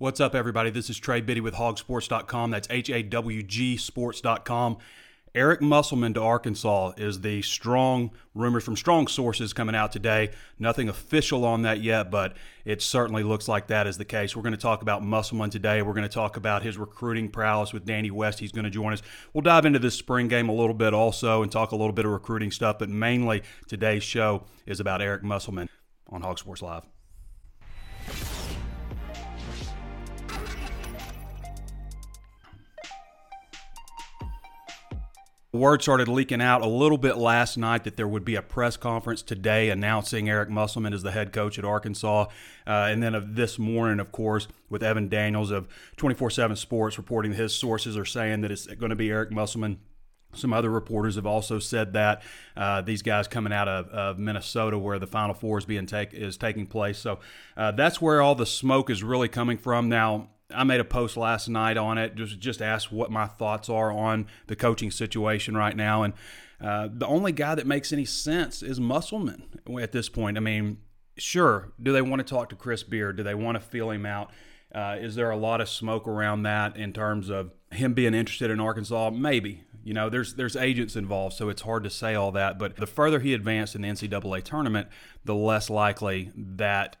What's up, everybody? This is Trey Biddy with hawgsports.com. That's H A W G sports.com. Eric Musselman to Arkansas is the strong rumors from strong sources coming out today. Nothing official on that yet, but it certainly looks like that is the case. We're going to talk about Musselman today. We're going to talk about his recruiting prowess with Danny West. He's going to join us. We'll dive into this spring game a little bit also and talk a little bit of recruiting stuff, but mainly today's show is about Eric Musselman on Hawg Sports Live. Word started leaking out a little bit last night that there would be a press conference today announcing Eric Musselman as the head coach at Arkansas. Uh, and then of this morning, of course, with Evan Daniels of 24 7 Sports reporting his sources are saying that it's going to be Eric Musselman. Some other reporters have also said that uh, these guys coming out of, of, Minnesota, where the Final Four is being take is taking place. So uh, that's where all the smoke is really coming from. Now, I made a post last night on it, just just asked what my thoughts are on the coaching situation right now, and uh, the only guy that makes any sense is Musselman at this point. I mean, sure, do they want to talk to Chris Beard? Do they want to feel him out? Uh, is there a lot of smoke around that in terms of him being interested in Arkansas? Maybe. You know, there's there's agents involved, so it's hard to say all that. But the further he advanced in the NCAA tournament, the less likely that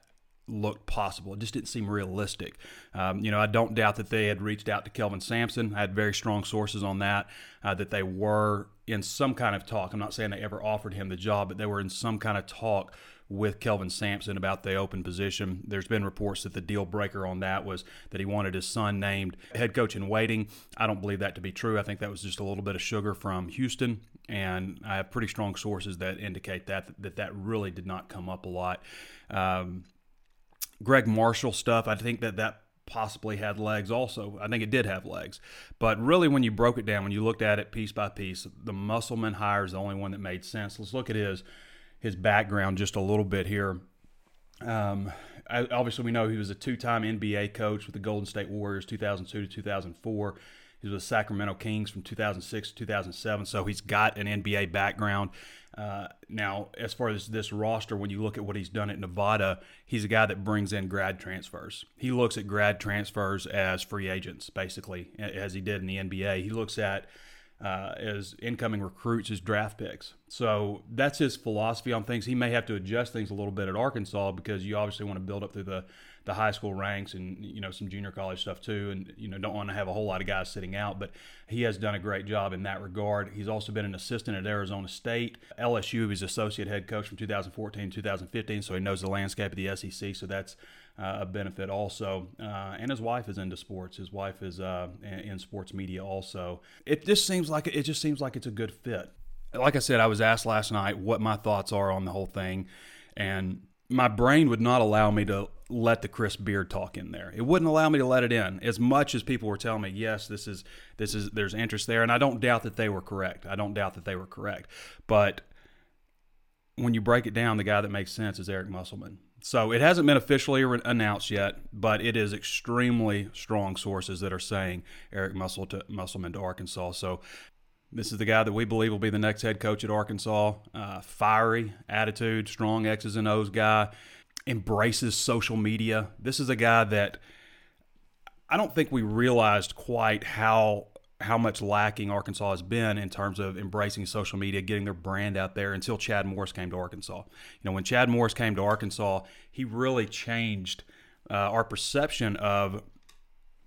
looked possible. It just didn't seem realistic. Um, you know, I don't doubt that they had reached out to Kelvin Sampson. I had very strong sources on that, uh, that they were in some kind of talk. I'm not saying they ever offered him the job, but they were in some kind of talk with Kelvin Sampson about the open position. There's been reports that the deal breaker on that was that he wanted his son named head coach in waiting. I don't believe that to be true. I think that was just a little bit of sugar from Houston, and I have pretty strong sources that indicate that that that really did not come up a lot. Um, Gregg Marshall stuff, I think that that possibly had legs also. I think it did have legs. But really, when you broke it down, when you looked at it piece by piece, the Musselman hire is the only one that made sense. Let's look at his his background just a little bit here. Um, obviously, we know he was a two time NBA coach with the Golden State Warriors 2002 to 2004. He was with Sacramento Kings from 2006 to 2007, so he's got an NBA background. Uh, now, as far as this roster, when you look at what he's done at Nevada, he's a guy that brings in grad transfers. He looks at grad transfers as free agents, basically, as he did in the NBA. He looks at uh, as incoming recruits as draft picks. So that's his philosophy on things. He may have to adjust things a little bit at Arkansas because you obviously want to build up through the the high school ranks and you know some junior college stuff too, and you know don't want to have a whole lot of guys sitting out. But he has done a great job in that regard. He's also been an assistant at Arizona State, LSU. He's associate head coach from 2014 2015, so he knows the landscape of the SEC. So that's uh, a benefit also. Uh, and his wife is into sports. His wife is uh, in sports media also. It just seems like it just seems like it's a good fit. Like I said, I was asked last night what my thoughts are on the whole thing, and my brain would not allow me to let the Chris Beard talk in there. It wouldn't allow me to let it in as much as people were telling me, yes, this is this is there's interest there, and I don't doubt that they were correct. I don't doubt that they were correct, but when you break it down, the guy that makes sense is Eric Musselman. So it hasn't been officially announced yet, but it is extremely strong sources that are saying Eric to, Musselman to Arkansas. So this is the guy that we believe will be the next head coach at Arkansas. Uh, fiery attitude, strong X's and O's guy, embraces social media. This is a guy that I don't think we realized quite how how much lacking Arkansas has been in terms of embracing social media, getting their brand out there until Chad Morris came to Arkansas. You know, when Chad Morris came to Arkansas, he really changed uh, our perception of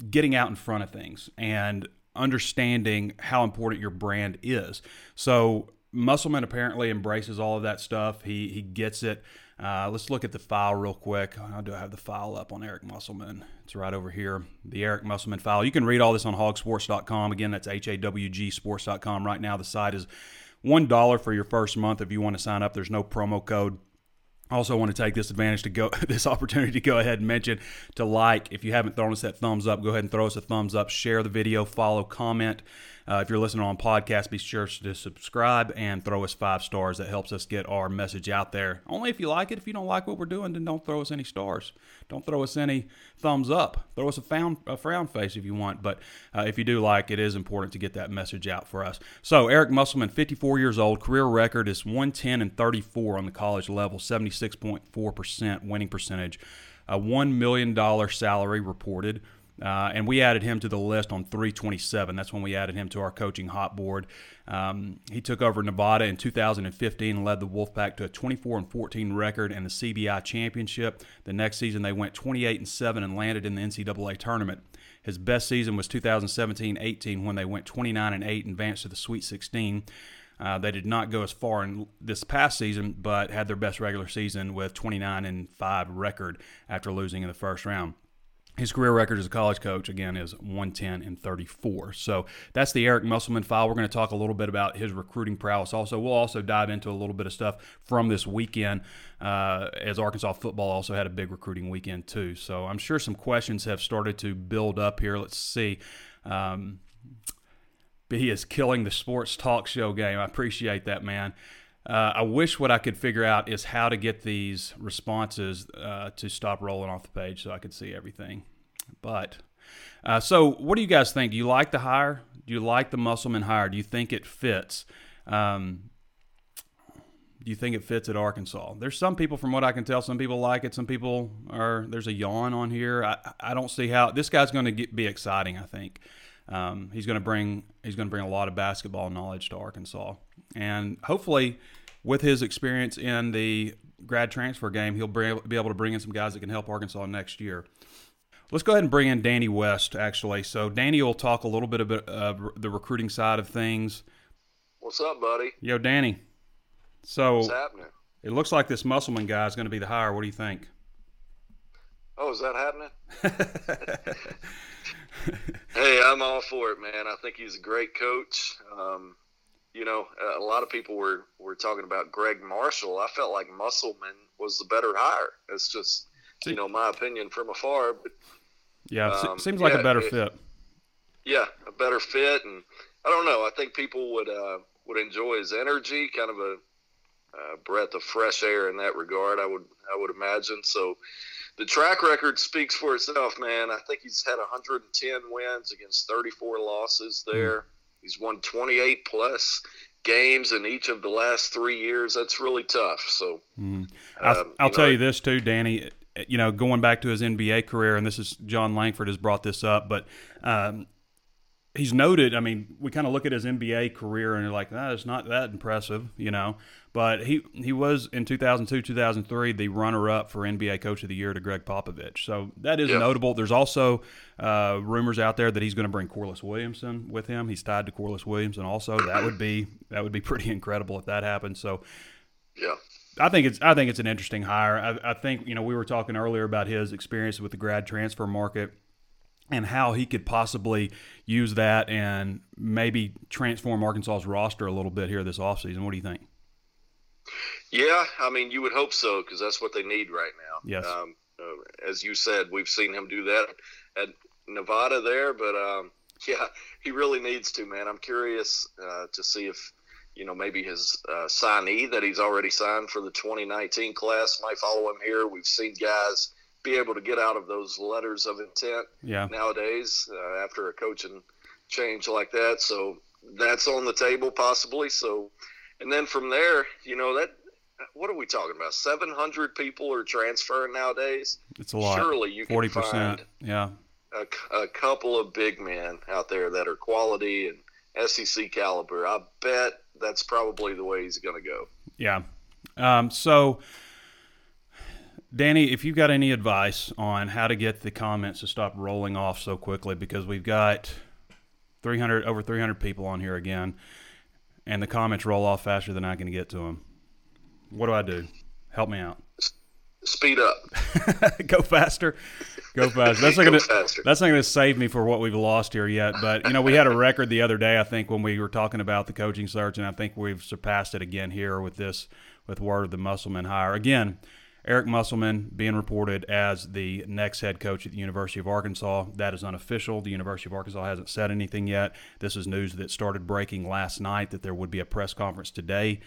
getting out in front of things and understanding how important your brand is. So Musselman apparently embraces all of that stuff. He he gets it. Uh, let's look at the file real quick. How do I have the file up on Eric Musselman? It's right over here. The Eric Musselman file. You can read all this on hawgsports.com. Again, that's H A W G sports.com. Right now, the site is $1 for your first month if you want to sign up. There's no promo code. I also want to take this advantage to go this opportunity to go ahead and mention to like if you haven't thrown us that thumbs up, go ahead and throw us a thumbs up, share the video, follow, comment. Uh, if you're listening on podcast, be sure to subscribe and throw us five stars. That helps us get our message out there. Only if you like it. If you don't like what we're doing, then don't throw us any stars. Don't throw us any thumbs up. Throw us a, a frown face if you want. But uh, if you do like, it is important to get that message out for us. So Eric Musselman, 54 years old, career record is 110 and 34 on the college level, 76.4% winning percentage. a $1 million salary reported. Uh, and we added him to the list on 327. That's when we added him to our coaching hot board. Um, he took over Nevada in 2015 and led the Wolfpack to a 24 and 14 record in the CBI championship. The next season, they went 28 and 7 and landed in the NCAA tournament. His best season was 2017-18 when they went 29 and 8 and advanced to the Sweet 16. Uh, they did not go as far in this past season, but had their best regular season with 29 and 5 record after losing in the first round. His career record as a college coach, again, is 110 and 34. So that's the Eric Musselman file. We're going to talk a little bit about his recruiting prowess. Also, we'll also dive into a little bit of stuff from this weekend, uh, as Arkansas football also had a big recruiting weekend, too. So I'm sure some questions have started to build up here. Let's see. Um, he is killing the sports talk show game. I appreciate that, man. Uh, I wish what I could figure out is how to get these responses uh, to stop rolling off the page so I could see everything. But uh, so, what do you guys think? Do you like the hire? Do you like the Musselman hire? Do you think it fits? Um, do you think it fits at Arkansas? There's some people, from what I can tell, some people like it. Some people are. There's a yawn on here. I, I don't see how this guy's going to be exciting. I think um, he's going to bring he's going to bring a lot of basketball knowledge to Arkansas and hopefully with his experience in the grad transfer game, he'll be able to bring in some guys that can help Arkansas next year. Let's go ahead and bring in Danny West, actually. So, Danny will talk a little bit about uh, the recruiting side of things. What's up, buddy? Yo, Danny. So, what's happening? It looks like this Musselman guy is going to be the hire. What do you think? Oh, is that happening? hey, I'm all for it, man. I think he's a great coach. Um, you know, a lot of people were, were talking about Gregg Marshall. I felt like Musselman was the better hire. It's just, you know, my opinion from afar. But yeah, um, seems like yeah, a better it, fit. Yeah, a better fit, and I don't know. I think people would uh, would enjoy his energy, kind of a uh, breath of fresh air in that regard. I would I would imagine. So the track record speaks for itself, man. I think he's had 110 wins against 34 losses there. Mm. He's won 28 plus games in each of the last three years. That's really tough. So, mm. I'll, um, I'll you tell know, you this too, Danny. You know, going back to his NBA career, and this is John Langford has brought this up, but um, he's noted. I mean, we kind of look at his NBA career and you're like, that is not that impressive, you know. But he he was in 2002, 2003 the runner up for NBA Coach of the Year to Gregg Popovich. So that is yeah. notable. There's also uh, rumors out there that he's going to bring Corliss Williamson with him. He's tied to Corliss Williamson also. That would be that would be pretty incredible if that happened. So yeah. I think it's I think it's an interesting hire. I, I think you know we were talking earlier about his experience with the grad transfer market and how he could possibly use that and maybe transform Arkansas's roster a little bit here this offseason. What do you think? Yeah, I mean, you would hope so because that's what they need right now. Yes. Um, uh, as you said, we've seen him do that at Nevada there, but um, yeah, he really needs to, man. I'm curious uh, to see if you know maybe his uh, signee that he's already signed for the 2019 class might follow him here. We've seen guys be able to get out of those letters of intent yeah. nowadays uh, after a coaching change like that. So that's on the table possibly. So, and then from there, you know that what are we talking about? Seven hundred people are transferring nowadays. It's a lot. Surely you forty percent. Yeah. A, a couple of big men out there that are quality and SEC caliber. I bet that's probably the way he's going to go. Yeah. Um, so Danny, if you've got any advice on how to get the comments to stop rolling off so quickly, because we've got 300 over 300 people on here again, and the comments roll off faster than I can get to them. What do I do? Help me out. Speed up. Go faster. Go faster. That's not gonna. Faster. That's not gonna save me for what we've lost here yet. But you know, we had a record the other day. I think when we were talking about the coaching search, and I think we've surpassed it again here with this with word of the Musselman hire again. Eric Musselman being reported as the next head coach at the University of Arkansas. That is unofficial. The University of Arkansas hasn't said anything yet. This is news that started breaking last night that there would be a press conference today.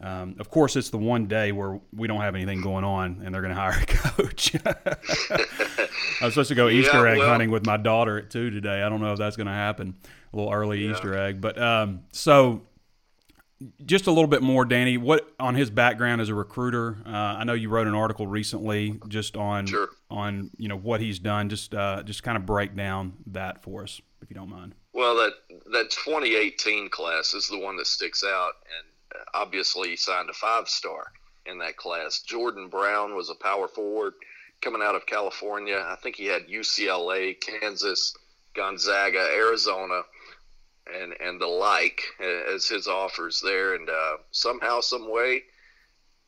Um, of course, it's the one day where we don't have anything going on, and they're going to hire a coach. I was supposed to go Easter yeah, egg well, hunting with my daughter at two today. I don't know if that's going to happen. A little early yeah. Easter egg, but um, so just a little bit more, Danny. What on his background as a recruiter? Uh, I know you wrote an article recently just on Sure. on you know what he's done. Just uh, just kind of break down that for us, if you don't mind. Well, that that 2018 class is the one that sticks out, and obviously signed a five star in that class. Jordan Brown was a power forward coming out of California. I think he had UCLA, Kansas, Gonzaga, Arizona, and and the like as his offers there. And uh, somehow, some way,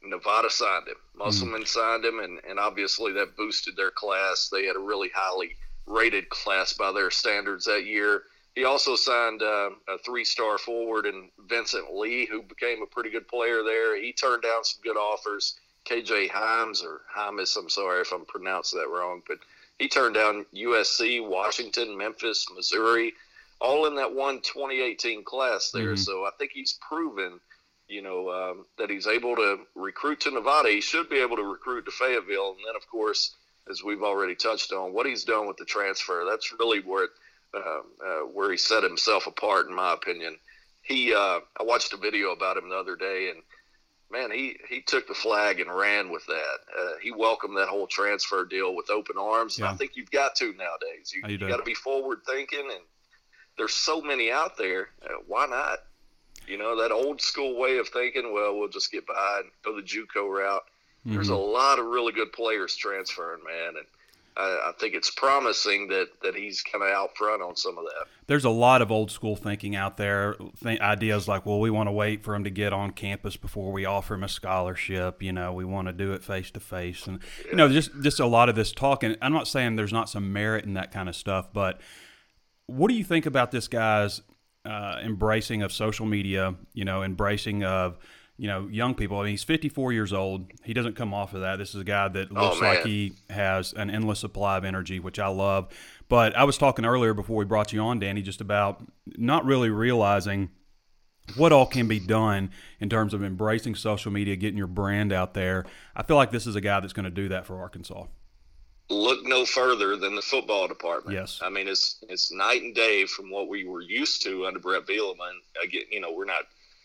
Nevada signed him. Musselman signed him, and and obviously that boosted their class. They had a really highly rated class by their standards that year. He also signed uh, a three-star forward in Vincent Lee, who became a pretty good player there. He turned down some good offers. KJ Himes or Hymes, I'm sorry if I'm pronouncing that wrong, but he turned down USC, Washington, Memphis, Missouri, all in that one 2018 class there. Mhm. So I think he's proven, you know, um, that he's able to recruit to Nevada. He should be able to recruit to Fayetteville, and then of course, as we've already touched on, what he's done with the transfer. That's really where it, where he set himself apart, in my opinion. He, uh, I watched a video about him the other day, and man, he he took the flag and ran with that. Uh, he welcomed that whole transfer deal with open arms, and I think you've got to nowadays. You, you you got to be forward thinking, and there's so many out there. Uh, why not? You know that old school way of thinking. Well, we'll just get by and go the JUCO route. There's a lot of really good players transferring, man, and I, I think it's promising that that he's kind of out front on some of that. There's a lot of old school thinking out there. Th- ideas like, well, we want to wait for him to get on campus before we offer him a scholarship. You know, we want to do it face to face, and you know, just just a lot of this talk. And I'm not saying there's not some merit in that kind of stuff, but what do you think about this guy's uh, embracing of social media? You know, embracing of you know young people. I mean, he's 54 years old. He doesn't come off of that. This is a guy that oh, looks man. like he has an endless supply of energy, which I love. But I was talking earlier before we brought you on, Danny, just about not really realizing what all can be done in terms of embracing social media, getting your brand out there. I feel like this is a guy that's going to do that for Arkansas. Look no further than the football department. Yes. I mean it's it's night and day from what we were used to under Bret Bielema. Again, you know, we're not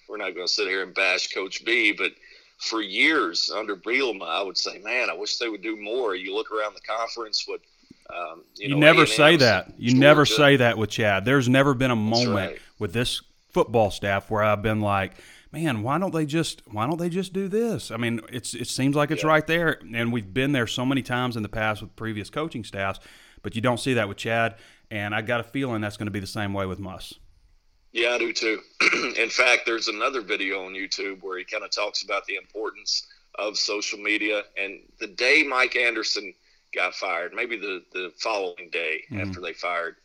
we're not going to sit here and bash Coach B, but for years under Bielema, I would say, man, I wish they would do more. You look around the conference, what um, you, You, know, never A&M's, say that. You never say that with Chad. There's never been a moment right. with this football staff where I've been like, man, why don't they just why don't they just do this? I mean, it's it seems like it's Yeah. right there, and we've been there so many times in the past with previous coaching staffs, but you don't see that with Chad. And I got a feeling that's going to be the same way with Muss. Yeah, I do too. In fact, there's another video on YouTube where he kind of talks about the importance of social media. And the day Mike Anderson got fired, maybe the, the following day Mhm. after they fired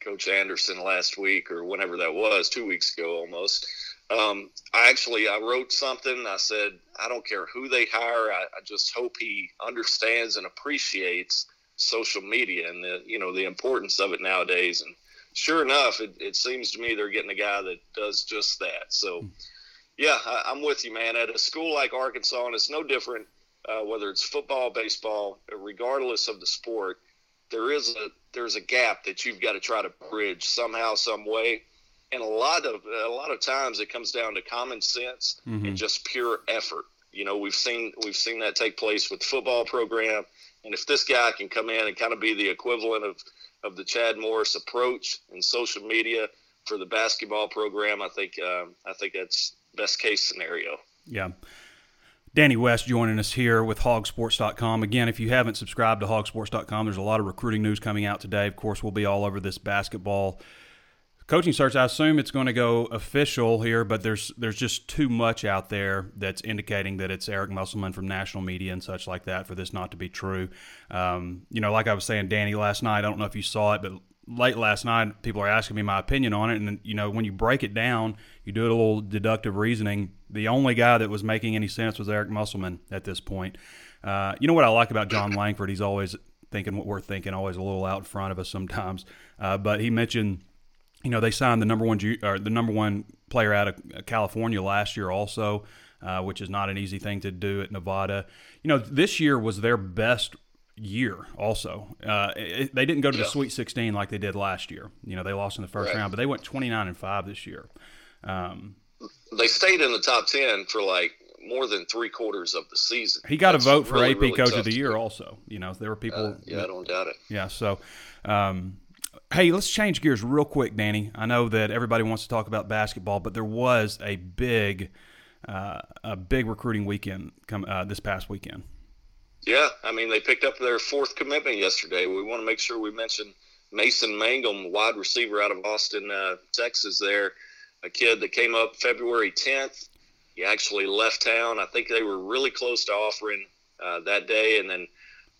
Coach Anderson last week or whenever that was, two weeks ago almost. Um, I actually I wrote something. I said I don't care who they hire. I, I just hope he understands and appreciates social media and the you know the importance of it nowadays. And sure enough, it, it seems to me they're getting a guy that does just that. So, yeah, I, I'm with you, man. At a school like Arkansas, and it's no different uh, whether it's football, baseball, regardless of the sport. There is a there's a gap that you've got to try to bridge somehow, some way, and a lot of a lot of times it comes down to common sense Mhm. and just pure effort. You know, we've seen we've seen that take place with the football program, and if this guy can come in and kind of be the equivalent of of the Chad Morris approach and social media for the basketball program, I think um, I think that's best case scenario. Yeah. Danny West joining us here with hawgsports.com. Again, if you haven't subscribed to hawgsports.com, there's a lot of recruiting news coming out today. Of course, we'll be all over this basketball coaching search. I assume it's going to go official here, but there's there's just too much out there that's indicating that it's Eric Musselman from national media and such like that for this not to be true. Um, you know, like I was saying, Danny, last night, I don't know if you saw it, but late last night, people are asking me my opinion on it. And, you know, when you break it down, you do a little deductive reasoning. The only guy that was making any sense was Eric Musselman at this point. Uh, you know what I like about John Langford? He's always thinking what we're thinking, always a little out in front of us sometimes. Uh, but he mentioned you know they signed the number one ju- or the number one player out of California last year also, uh, which is not an easy thing to do at Nevada. You know this year was their best year also. Uh, it, they didn't go to the Sweet 16 like they did last year. You know they lost in the first Right. round, but they went 29 and five this year. Um, they stayed in the top ten for like more than three quarters of the season. He got That's a vote for really, AP really Coach of the Year. Also, you know, there were people. Uh, yeah, I don't doubt it. Yeah, so. Um, hey, let's change gears real quick, Danny. I know that everybody wants to talk about basketball, but there was a big, uh, a big recruiting weekend come uh, this past weekend. Yeah, I mean they picked up their fourth commitment yesterday. We want to make sure we mention Mason Mangum, wide receiver out of Austin, uh, Texas. There, a kid that came up February 10th. He actually left town. I think they were really close to offering uh, that day, and then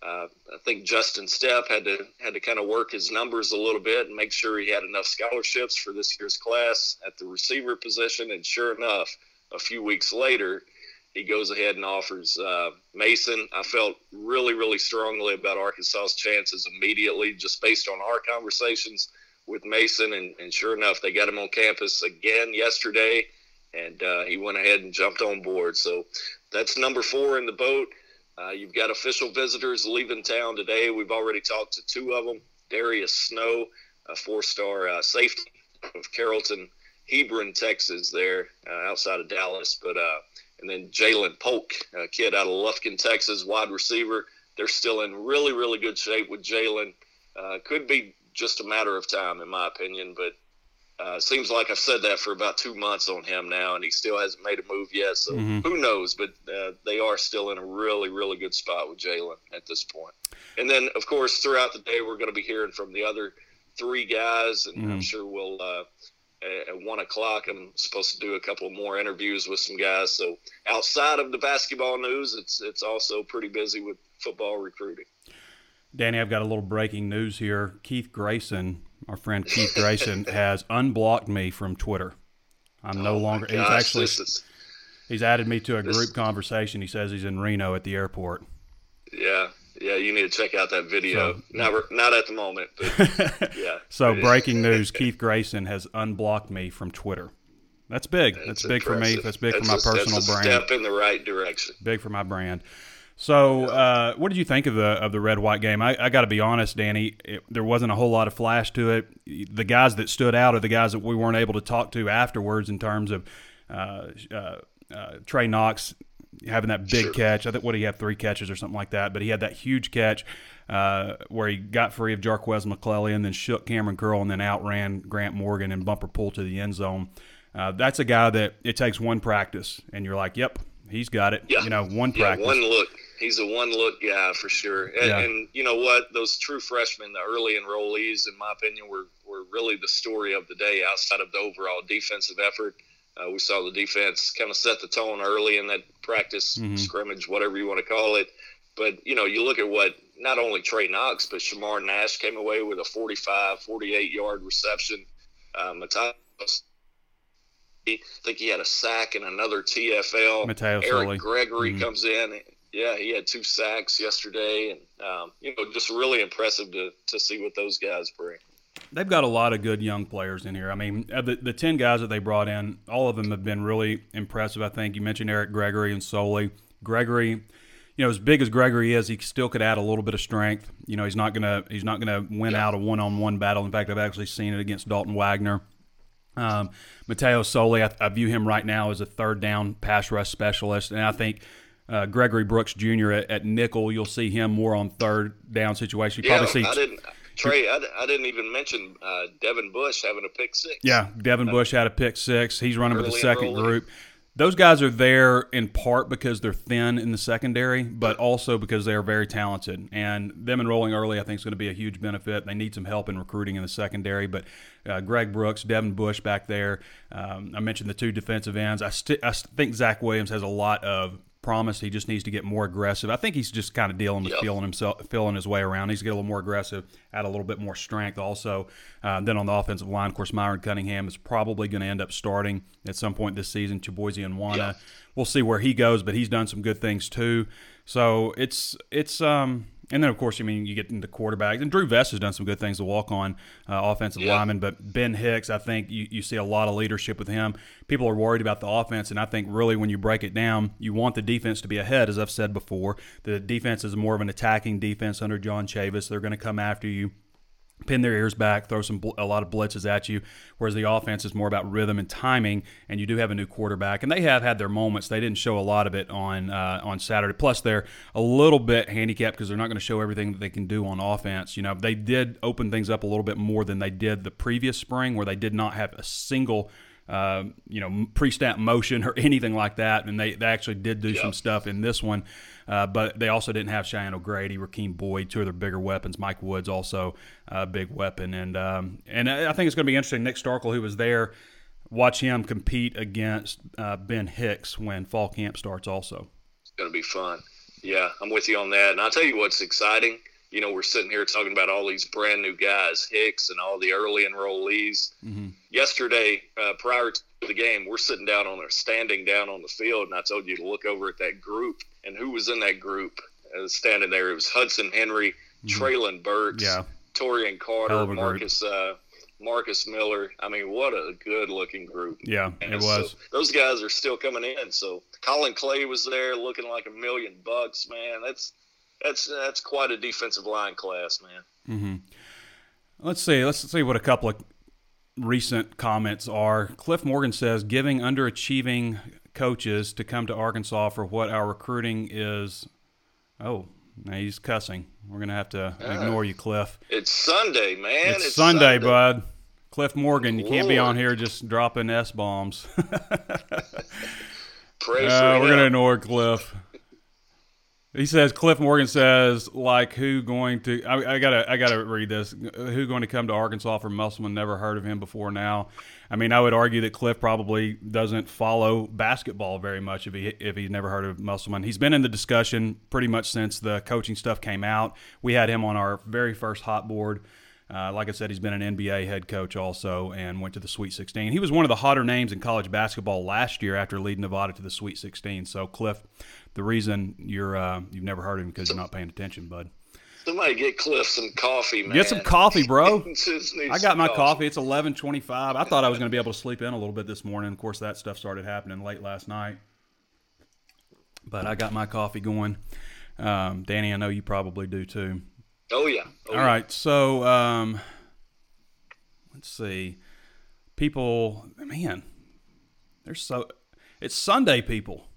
uh, I think Justin Stepp had to had to kind of work his numbers a little bit and make sure he had enough scholarships for this year's class at the receiver position. And sure enough, a few weeks later, he goes ahead and offers uh, Mason. I felt really, really strongly about Arkansas's chances immediately, just based on our conversations with Mason. And, and sure enough, they got him on campus again yesterday, and uh, he went ahead and jumped on board. So that's number four in the boat. Uh, you've got official visitors leaving town today. We've already talked to two of them. Darius Snow, a four-star uh, safety of Carrollton, Hebron, Texas, there uh, outside of Dallas. But uh, and then Jalen Polk, a kid out of Lufkin, Texas, wide receiver. They're still in really, really good shape with Jalen. Uh, could be just a matter of time, in my opinion. But uh, seems like I've said that for about two months on him now, and he still hasn't made a move yet. So mm-hmm. who knows? But uh, they are still in a really, really good spot with Jalen at this point. And then, of course, throughout the day, we're going to be hearing from the other three guys, and mm-hmm. I'm sure we'll. Uh, at one o'clock, I'm supposed to do a couple more interviews with some guys. So outside of the basketball news, it's it's also pretty busy with football recruiting. Danny, I've got a little breaking news here. Keith Grayson our friend Keith Grayson has unblocked me from Twitter. I'm oh no longer. Gosh, he's actually is, he's added me to a group conversation. He says he's in Reno at the airport. Yeah, yeah. You need to check out that video. So, not not at the moment, but yeah. so breaking news: Keith Grayson has unblocked me from Twitter. That's big. That's, that's big for me. That's big that's for my a, personal brand. Step in the right direction. Big for my brand. So, uh, what did you think of the of the red white game? I, I got to be honest, Danny. It, there wasn't a whole lot of flash to it. The guys that stood out are the guys that we weren't able to talk to afterwards in terms of uh, uh, uh Trey Knox having that big sure. catch. I think what he had three catches or something like that, but he had that huge catch uh, where he got free of Jarques McClellion and then shook Cameron Curl and then outran Grant Morgan and bumper pull to the end zone. Uh, that's a guy that it takes one practice, and you're like, "Yep, he's got it." Yeah. You know, one yeah, practice, one look he's a one look guy for sure. And, yeah. and, you know what? Those true freshmen, the early enrollees, in my opinion, were, were really the story of the day outside of the overall defensive effort. Uh, we saw the defense kind of set the tone early in that practice mm-hmm. scrimmage, whatever you want to call it. But, you know, you look at what not only Trey Knox, but Shamar Nash came away with a 45, 48 yard reception. Uh, Matthias I think he had a sack and another TFL. Mataio Eric Soli. Gregory mm-hmm. comes in yeah, he had two sacks yesterday, and um, you know, just really impressive to to see what those guys bring. They've got a lot of good young players in here. I mean, the, the 10 guys that they brought in, all of them have been really impressive. I think you mentioned Eric Gregory and Soli. Gregory, you know, as big as Gregory is, he still could add a little bit of strength. You know, he's not gonna he's not gonna win yeah. out a one on one battle. In fact, I've actually seen it against Dalton Wagner. Um, Mataio Soli, I, I, view him right now as a third down pass rush specialist, and I think uh, Gregory Brooks Jr. At, at, nickel. You'll see him more on third down situation. You yeah, probably see I didn't. Trey, I, I didn't even mention uh, Devin Bush having a pick six. Yeah, Devin uh, Bush had a pick six. He's running with the second group. Those guys are there in part because they're thin in the secondary, but also because they are very talented. And them enrolling early, I think, is going to be a huge benefit. They need some help in recruiting in the secondary, but uh, Greg Brooks, Devin Bush back there. Um, I mentioned the two defensive ends. I, st- I think Zach Williams has a lot of promise. He just needs to get more aggressive. I think he's just kind of dealing with yep. feeling himself, feeling his way around. He's get a little more aggressive, add a little bit more strength. Also, uh, then on the offensive line, of course, Myron Cunningham is probably going to end up starting at some point this season. Chibozie Unwana, yep. we'll see where he goes, but he's done some good things too. So it's it's um and then, of course, I mean, you get into quarterbacks. And Drew Vest has done some good things to walk on uh, offensive yeah. lineman. But Ben Hicks, I think you, you see a lot of leadership with him. People are worried about the offense. And I think really when you break it down, you want the defense to be ahead, as I've said before. The defense is more of an attacking defense under John Chavis. They're going to come after you. Pin their ears back, throw some a lot of blitzes at you. Whereas the offense is more about rhythm and timing, and you do have a new quarterback, and they have had their moments. They didn't show a lot of it on uh, on Saturday. Plus, they're a little bit handicapped because they're not going to show everything that they can do on offense. You know, they did open things up a little bit more than they did the previous spring, where they did not have a single uh, you know, pre-snap motion or anything like that. And they, they actually did do some stuff in this one, uh, but they also didn't have Cheyenne O'Grady, Rakeem Boyd, two of their bigger weapons. Mike Woods also a big weapon, and um, and I think it's going to be interesting. Nick Starkel, who was there, watch him compete against uh, Ben Hicks when fall camp starts. Also, it's going to be fun. Yeah, I'm with you on that. And I'll tell you what's exciting you know, we're sitting here talking about all these brand new guys, Hicks and all the early enrollees. Mm-hmm. Yesterday, uh, prior to the game, we're sitting down on a standing down on the field, and I told you to look over at that group. And who was in that group uh, standing there? It was Hudson Henry, mm-hmm. Treylon Burks, yeah. Torian Carter, Marcus uh, Marcus Miller. I mean, what a good looking group. Yeah, and it was. So those guys are still coming in. So Colin Clay was there looking like a million bucks, man. That's that's that's quite a defensive line class, man. Mm-hmm. Let's see. Let's see what a couple of recent comments are. Cliff Morgan says giving underachieving coaches to come to Arkansas for what our recruiting is. Oh, now he's cussing. We're gonna have to uh, ignore you, Cliff. It's Sunday, man. It's, it's Sunday, Sunday, bud. Cliff Morgan, you Lord. can't be on here just dropping s bombs. Pray uh, we're gonna ignore Cliff. He says Cliff Morgan says like who going to I, I, gotta I gotta read this who going to come to Arkansas for Musselman never heard of him before now. I mean I would argue that Cliff probably doesn't follow basketball very much if he if he's never heard of Musselman. He's been in the discussion pretty much since the coaching stuff came out. We had him on our very first hot board. Uh, like I said, he's been an NBA head coach also and went to the Sweet 16. He was one of the hotter names in college basketball last year after leading Nevada to the Sweet 16. So Cliff the reason you're uh, you've never heard of him because you're not paying attention, bud. Somebody get Cliff some coffee, man. Get some coffee, bro. I got my coffee. coffee. It's eleven twenty-five. I thought I was going to be able to sleep in a little bit this morning. Of course, that stuff started happening late last night. But I got my coffee going. Um, Danny, I know you probably do too. Oh yeah. Oh, All yeah. right. So um, let's see. People, man, there's so it's Sunday, people.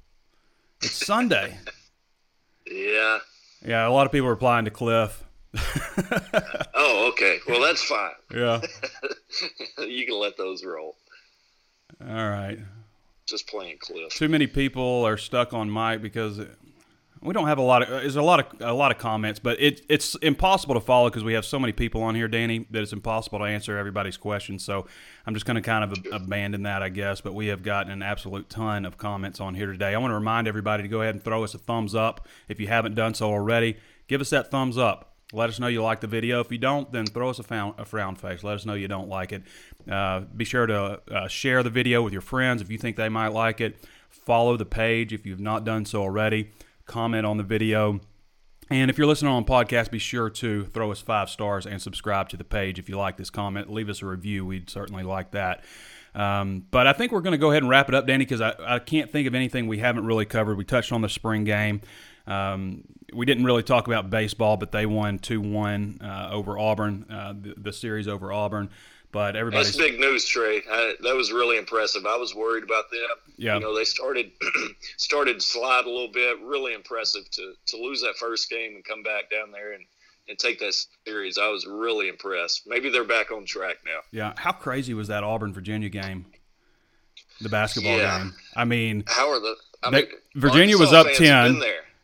It's Sunday. yeah. Yeah, a lot of people are replying to Cliff. oh, okay. Well, that's fine. Yeah. you can let those roll. All right. Just playing Cliff. Too many people are stuck on Mike because we don't have a lot of there's a lot of a lot of comments, but it, it's impossible to follow because we have so many people on here, Danny, that it's impossible to answer everybody's questions. So I'm just going to kind of abandon that, I guess. But we have gotten an absolute ton of comments on here today. I want to remind everybody to go ahead and throw us a thumbs up if you haven't done so already. Give us that thumbs up. Let us know you like the video. If you don't, then throw us a, frown, a frown face. Let us know you don't like it. Uh, be sure to uh, share the video with your friends if you think they might like it. Follow the page if you've not done so already comment on the video. And if you're listening on podcast, be sure to throw us five stars and subscribe to the page if you like this comment. Leave us a review. We'd certainly like that. Um, but I think we're going to go ahead and wrap it up, Danny, because I, I can't think of anything we haven't really covered. We touched on the spring game. Um, we didn't really talk about baseball, but they won 2 1 uh, over Auburn, uh, the, the, series over Auburn. But everybody. That's big news, Trey. I, that was really impressive. I was worried about them. Yeah. You know, they started started slide a little bit. Really impressive to to lose that first game and come back down there and and take that series. I was really impressed. Maybe they're back on track now. Yeah. How crazy was that Auburn Virginia game? The basketball yeah. game. I mean, how are the? I mean, Virginia was up ten.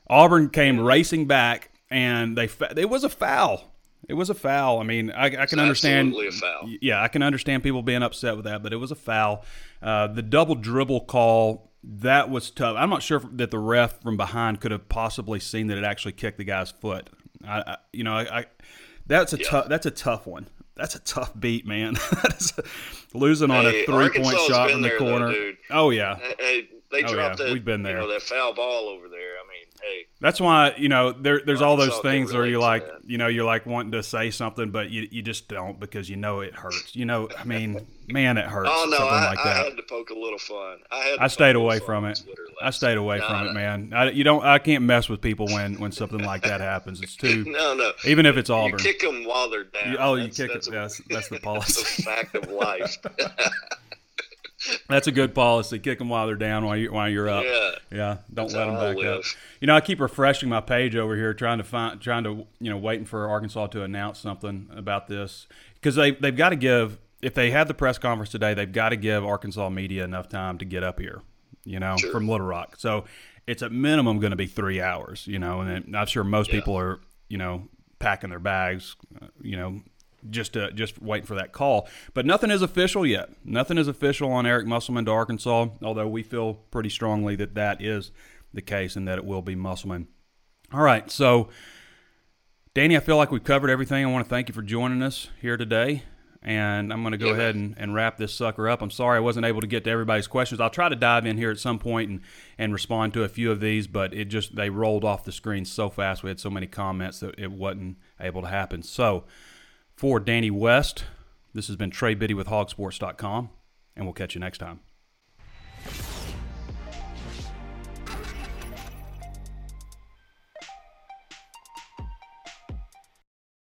Auburn came racing back, and they it was a foul. It was a foul. I mean, I, I can understand. Absolutely a foul. Yeah, I can understand people being upset with that, but it was a foul. Uh, the double dribble call that was tough. I'm not sure that the ref from behind could have possibly seen that it actually kicked the guy's foot. I, I you know, I, I that's a yeah. tough. That's a tough one. That's a tough beat, man. losing hey, on a three point shot in the corner. Though, oh yeah. Hey, they oh, dropped yeah. that. We've been there. You know, that foul ball over there. Hey, That's why you know there, there's all those things where you're like you know you're like wanting to say something, but you you just don't because you know it hurts. You know, I mean, man, it hurts. oh no, something I, like I had to poke a little fun. I had. I stayed away from it. I stayed away from it, man. I, you don't. I can't mess with people when when something like that happens. It's too. No, no. Even if it's You Auburn. kick them while they're down. You- oh, you That's- kick that's it. a- That's that's the That's policy. a fact of life. That's a good policy. Kick them while they're down, while you while you're up. yeah. Yeah, don't let them back up. You know, I keep refreshing my page over here, trying to find, trying to, you know, waiting for Arkansas to announce something about this because they they've got to give. If they have the press conference today, they've got to give Arkansas media enough time to get up here. You know, Sure. from Little Rock, so it's at minimum going to be three hours. You know, and I'm sure most Yeah. people are, you know, packing their bags. uh, You know. Just to, just waiting for that call, but nothing is official yet. Nothing is official on Eric Musselman to Arkansas. Although we feel pretty strongly that that is the case and that it will be Musselman. All right, so Danny, I feel like we've covered everything. I want to thank you for joining us here today. And I'm going to go Yeah, ahead and, and wrap this sucker up. I'm sorry I wasn't able to get to everybody's questions. I'll try to dive in here at some point and, and respond to a few of these, but it just they rolled off the screen so fast. We had so many comments that it wasn't able to happen. So for Danny West, this has been Trey Biddy with hawgsports.com, and we'll catch you next time.